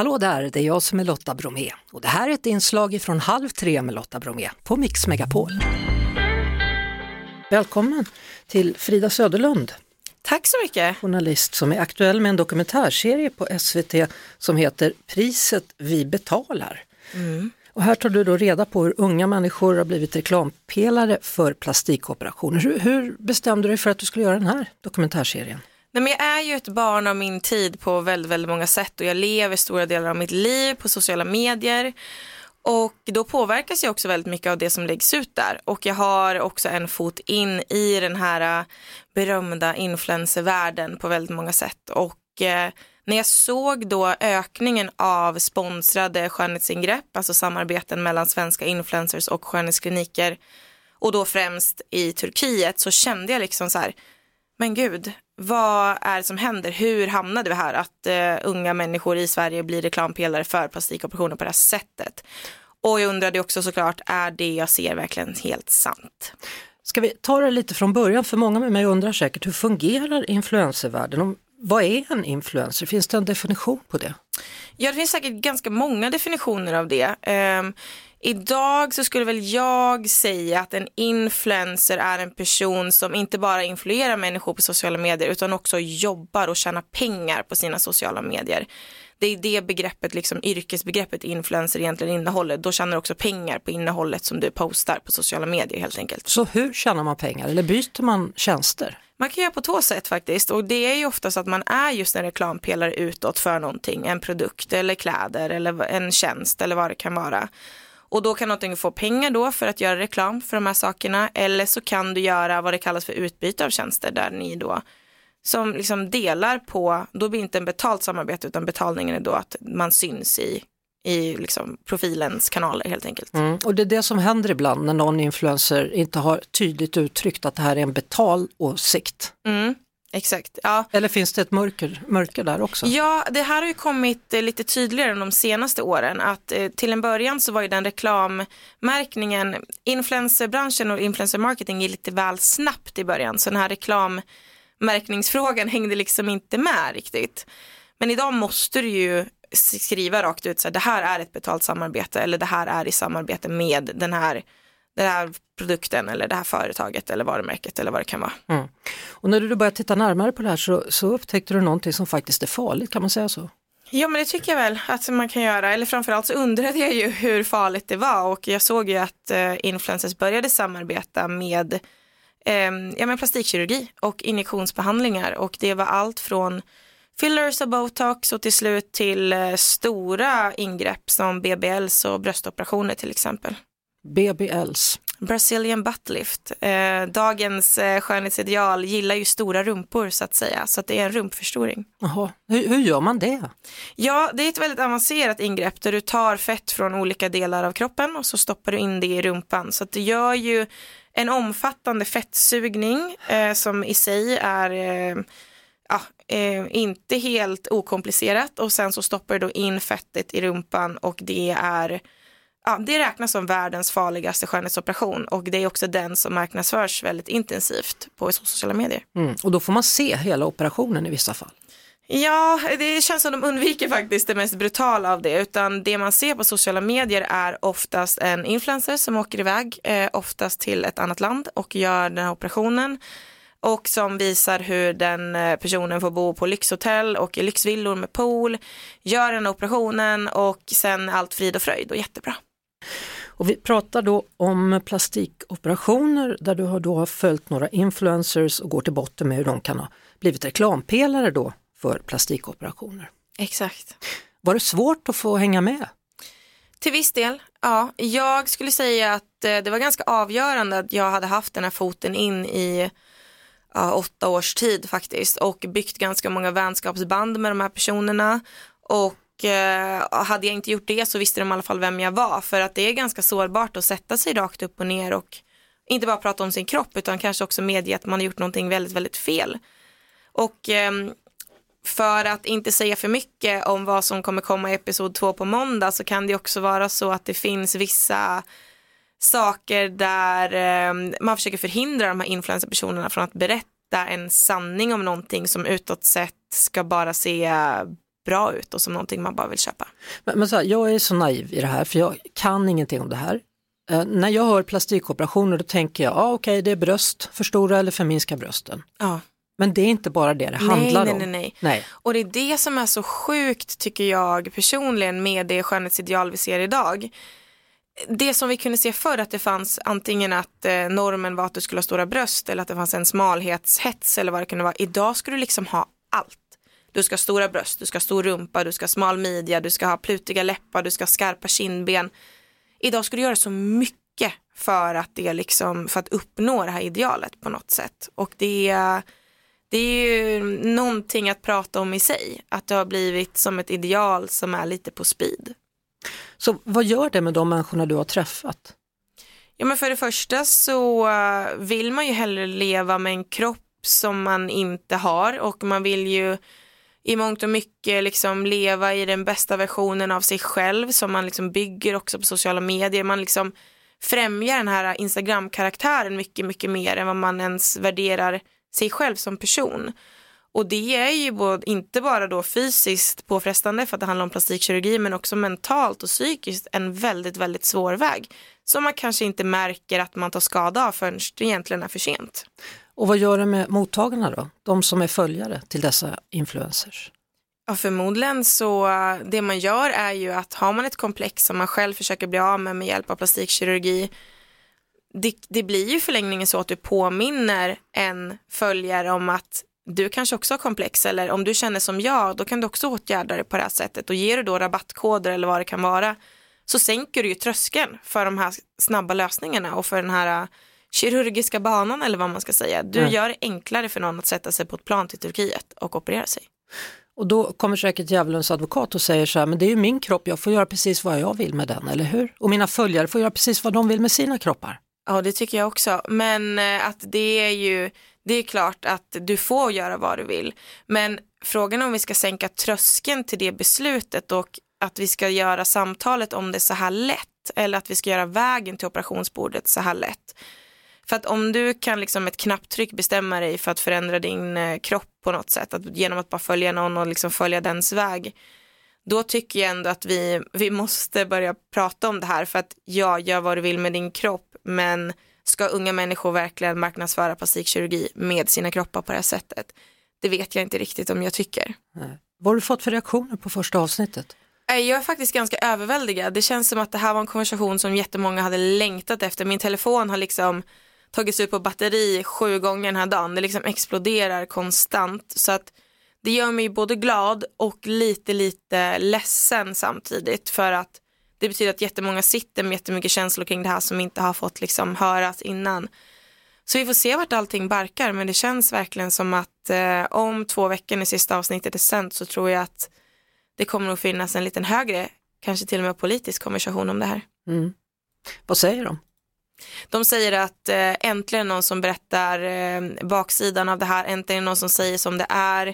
Hallå där, det är jag som är Lotta Bromé och det här är ett inslag från Halv tre med Lotta Bromé på Mix Megapol. Välkommen till Frida Söderlund, Tack så mycket. journalist som är aktuell med en dokumentärserie på SVT som heter Priset vi betalar. Och här tar du då reda på hur unga människor har blivit reklampelare för plastikoperationer. Hur, hur bestämde du dig för att du skulle göra den här dokumentärserien? Nej, men jag är ju ett barn av min tid på väldigt, väldigt många sätt och jag lever stora delar av mitt liv på sociala medier. Och då påverkas jag också väldigt mycket av det som läggs ut där. Och jag har också en fot in i den här äh, berömda influencervärlden på väldigt många sätt. Och eh, när jag såg då ökningen av sponsrade skönhetsingrepp, alltså samarbeten mellan svenska influencers och skönhetskliniker och då främst i Turkiet så kände jag liksom så här, men gud, vad är det som händer? Hur hamnade vi här? Att eh, unga människor i Sverige blir reklampelare för plastikoperationer på det här sättet. Och jag undrade också såklart, är det jag ser verkligen helt sant? Ska vi ta det lite från början? För många med mig undrar säkert hur fungerar influencervärlden? Vad är en influencer? Finns det en definition på det? Ja, det finns säkert ganska många definitioner av det. Ehm, idag så skulle väl jag säga att en influencer är en person som inte bara influerar människor på sociala medier utan också jobbar och tjänar pengar på sina sociala medier. Det är det begreppet, liksom yrkesbegreppet influencer egentligen innehåller. Då tjänar du också pengar på innehållet som du postar på sociala medier helt enkelt. Så hur tjänar man pengar eller byter man tjänster? Man kan göra på två sätt faktiskt och det är ju oftast att man är just en reklampelare utåt för någonting, en produkt eller kläder eller en tjänst eller vad det kan vara. Och då kan någonting få pengar då för att göra reklam för de här sakerna eller så kan du göra vad det kallas för utbyte av tjänster där ni då som liksom delar på, då blir det inte en betalt samarbete utan betalningen är då att man syns i, i liksom profilens kanaler helt enkelt. Mm. Och det är det som händer ibland när någon influencer inte har tydligt uttryckt att det här är en betal åsikt. Mm, exakt, ja. Eller finns det ett mörker, mörker där också? Ja, det här har ju kommit eh, lite tydligare de senaste åren. Att eh, till en början så var ju den reklammärkningen, influencerbranschen och influencer marketing är lite väl snabbt i början. Så den här reklammärkningsfrågan hängde liksom inte med riktigt. Men idag måste du ju skriva rakt ut så här, det här är ett betalt samarbete eller det här är i samarbete med den här, den här produkten eller det här företaget eller varumärket eller vad det kan vara. Mm. Och när du började titta närmare på det här så, så upptäckte du någonting som faktiskt är farligt, kan man säga så? Ja men det tycker jag väl att man kan göra, eller framförallt så undrade jag ju hur farligt det var och jag såg ju att eh, influencers började samarbeta med eh, ja, men plastikkirurgi och injektionsbehandlingar och det var allt från fillers och botox och till slut till eh, stora ingrepp som BBLs och bröstoperationer till exempel. BBLs. Brazilian butt lift. Eh, dagens eh, skönhetsideal gillar ju stora rumpor så att säga, så att det är en rumpförstoring. Jaha, hur, hur gör man det? Ja, det är ett väldigt avancerat ingrepp där du tar fett från olika delar av kroppen och så stoppar du in det i rumpan. Så att det gör ju en omfattande fettsugning eh, som i sig är eh, ja, eh, inte helt okomplicerat och sen så stoppar du då in fettet i rumpan och det är Ja, det räknas som världens farligaste skönhetsoperation och det är också den som marknadsförs väldigt intensivt på sociala medier. Mm. Och då får man se hela operationen i vissa fall. Ja, det känns som de undviker faktiskt det mest brutala av det, utan det man ser på sociala medier är oftast en influencer som åker iväg, eh, oftast till ett annat land och gör den här operationen och som visar hur den eh, personen får bo på lyxhotell och i lyxvillor med pool, gör den här operationen och sen allt frid och fröjd och jättebra. Och vi pratar då om plastikoperationer där du har då följt några influencers och går till botten med hur de kan ha blivit reklampelare då för plastikoperationer. Exakt. Var det svårt att få hänga med? Till viss del, ja. Jag skulle säga att eh, det var ganska avgörande att jag hade haft den här foten in i ja, åtta års tid faktiskt och byggt ganska många vänskapsband med de här personerna och eh, hade jag inte gjort det så visste de i alla fall vem jag var för att det är ganska sårbart att sätta sig rakt upp och ner och inte bara prata om sin kropp utan kanske också medge att man har gjort någonting väldigt, väldigt fel. Och eh, för att inte säga för mycket om vad som kommer komma i episod två på måndag så kan det också vara så att det finns vissa saker där eh, man försöker förhindra de här influencerpersonerna från att berätta en sanning om någonting som utåt sett ska bara se bra ut och som någonting man bara vill köpa. Men, men så här, jag är så naiv i det här för jag kan ingenting om det här. Eh, när jag hör plastikoperationer då tänker jag, ah, okej okay, det är bröst, förstora eller förminska brösten. Ja. Men det är inte bara det det handlar nej, om. Nej, nej, nej. Och det är det som är så sjukt tycker jag personligen med det skönhetsideal vi ser idag. Det som vi kunde se förr att det fanns antingen att eh, normen var att du skulle ha stora bröst eller att det fanns en smalhetshets eller vad det kunde vara. Idag ska du liksom ha allt. Du ska ha stora bröst, du ska ha stor rumpa, du ska ha smal midja, du ska ha plutiga läppar, du ska ha skarpa kindben. Idag ska du göra så mycket för att, det liksom, för att uppnå det här idealet på något sätt. Och det det är ju någonting att prata om i sig, att det har blivit som ett ideal som är lite på speed. Så vad gör det med de människorna du har träffat? Ja men för det första så eh, vill man ju hellre leva med en kropp som man inte har och man vill ju i mångt och mycket liksom leva i den bästa versionen av sig själv som man liksom bygger också på sociala medier. Man liksom främjar den här Instagram-karaktären mycket, mycket mer än vad man ens värderar sig själv som person. Och det är ju både, inte bara då fysiskt påfrestande för att det handlar om plastikkirurgi men också mentalt och psykiskt en väldigt, väldigt svår väg som man kanske inte märker att man tar skada av förrän det egentligen är för sent. Och vad gör det med mottagarna då? De som är följare till dessa influencers? Ja, förmodligen så eh, det man gör är ju att har man ett komplex som man själv försöker bli av med med hjälp av plastikkirurgi det, det blir ju förlängningen så att du påminner en följare om att du kanske också har komplex eller om du känner som jag då kan du också åtgärda det på det här sättet och ger du då rabattkoder eller vad det kan vara så sänker du ju tröskeln för de här snabba lösningarna och för den här eh, kirurgiska banan eller vad man ska säga. Du mm. gör det enklare för någon att sätta sig på ett plan till Turkiet och operera sig. Och då kommer säkert djävulens advokat och säger så här, men det är ju min kropp, jag får göra precis vad jag vill med den, eller hur? Och mina följare får göra precis vad de vill med sina kroppar. Ja det tycker jag också, men äh, att det är ju, det är klart att du får göra vad du vill. Men frågan om vi ska sänka tröskeln till det beslutet och att vi ska göra samtalet om det så här lätt eller att vi ska göra vägen till operationsbordet så här lätt. För att om du kan liksom ett knapptryck bestämma dig för att förändra din eh, kropp på något sätt, att genom att bara följa någon och liksom följa dens väg, då tycker jag ändå att vi, vi måste börja prata om det här för att ja, gör vad du vill med din kropp, men ska unga människor verkligen marknadsföra plastikkirurgi med sina kroppar på det här sättet? Det vet jag inte riktigt om jag tycker. Nej. Vad har du fått för reaktioner på första avsnittet? Jag är faktiskt ganska överväldigad. Det känns som att det här var en konversation som jättemånga hade längtat efter. Min telefon har liksom tagits ut på batteri sju gånger den här dagen. Det liksom exploderar konstant. Så att det gör mig både glad och lite, lite ledsen samtidigt. För att det betyder att jättemånga sitter med jättemycket känslor kring det här som inte har fått liksom höras innan. Så vi får se vart allting barkar men det känns verkligen som att eh, om två veckor när sista avsnittet är sänt så tror jag att det kommer att finnas en liten högre, kanske till och med politisk konversation om det här. Mm. Vad säger de? De säger att eh, äntligen någon som berättar eh, baksidan av det här, äntligen någon som säger som det är.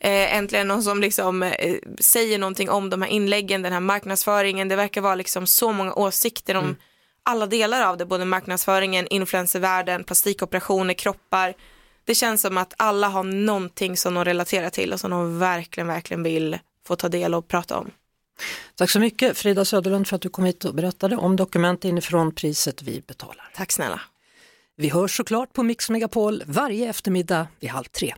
Eh, äntligen någon som liksom eh, säger någonting om de här inläggen, den här marknadsföringen. Det verkar vara liksom så många åsikter om mm. alla delar av det, både marknadsföringen, influencervärlden, plastikoperationer, kroppar. Det känns som att alla har någonting som de relaterar till och som de verkligen, verkligen vill få ta del och prata om. Tack så mycket Frida Söderlund för att du kom hit och berättade om dokument inifrån priset vi betalar. Tack snälla. Vi hörs såklart på Mix Megapol varje eftermiddag vid halv tre.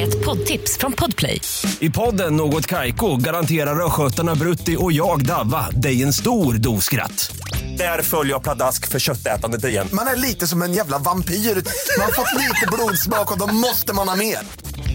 Ett poddtips från Podplay. I podden Något Kaiko garanterar östgötarna Brutti och jag, Davva, dig en stor dos skratt. Där följer jag pladask för köttätandet igen. Man är lite som en jävla vampyr. Man har fått lite blodsmak och då måste man ha mer.